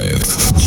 представляет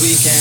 weekend.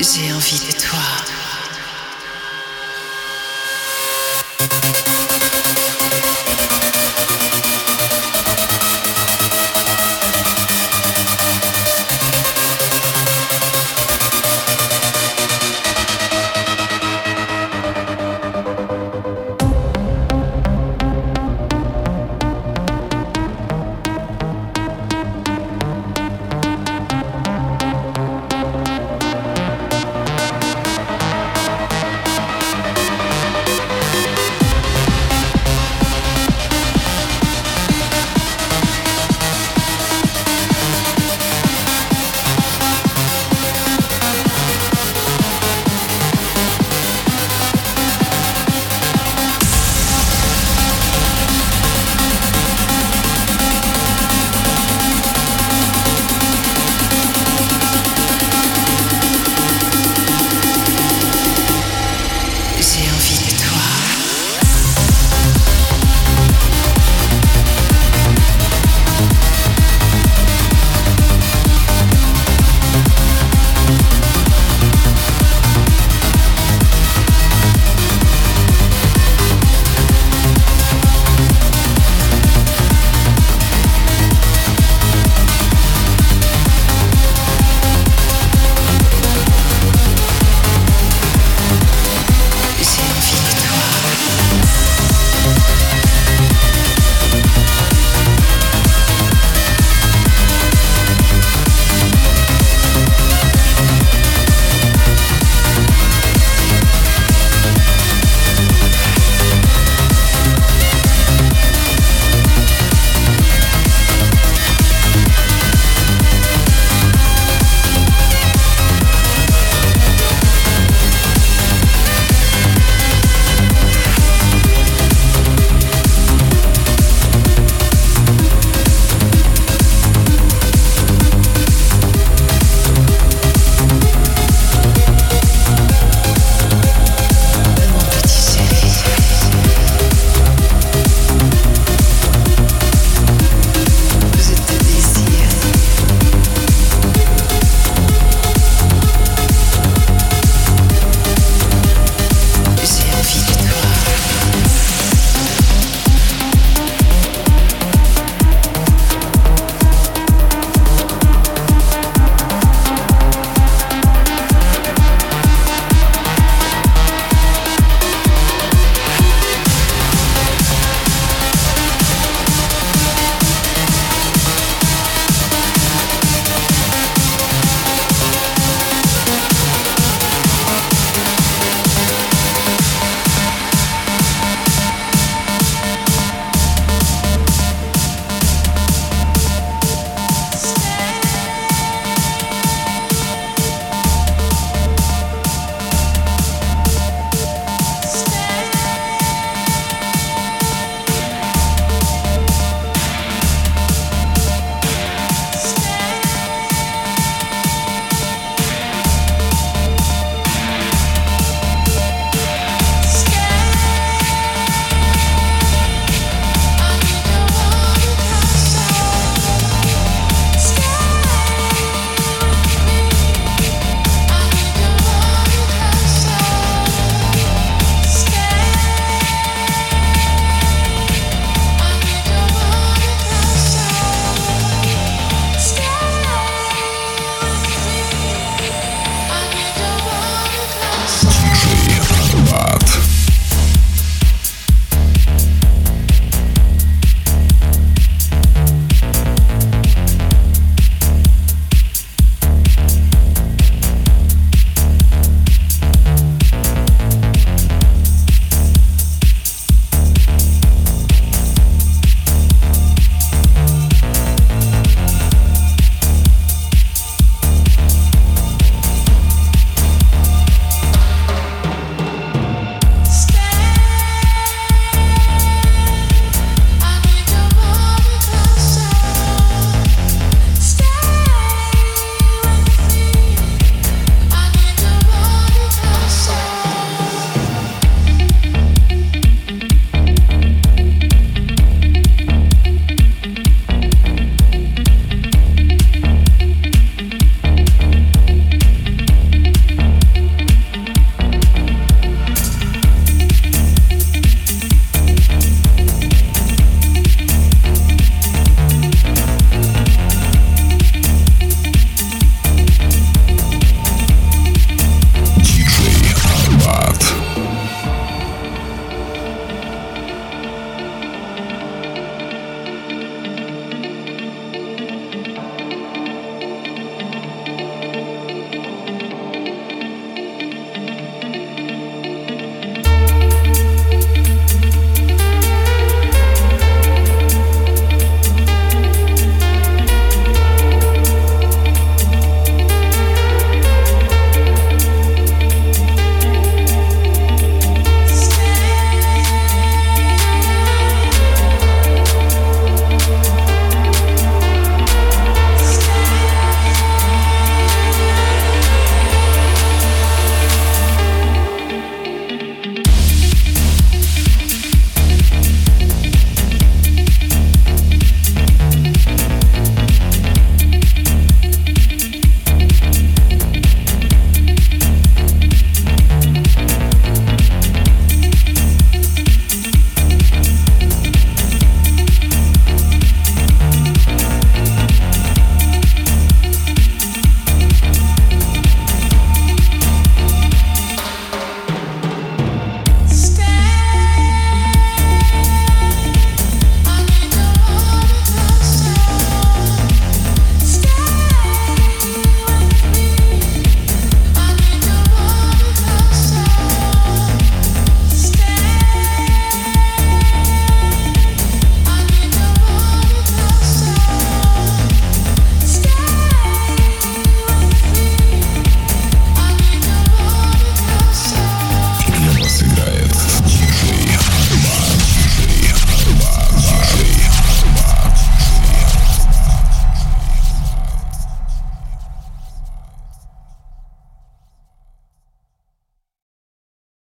J'ai envie de toi.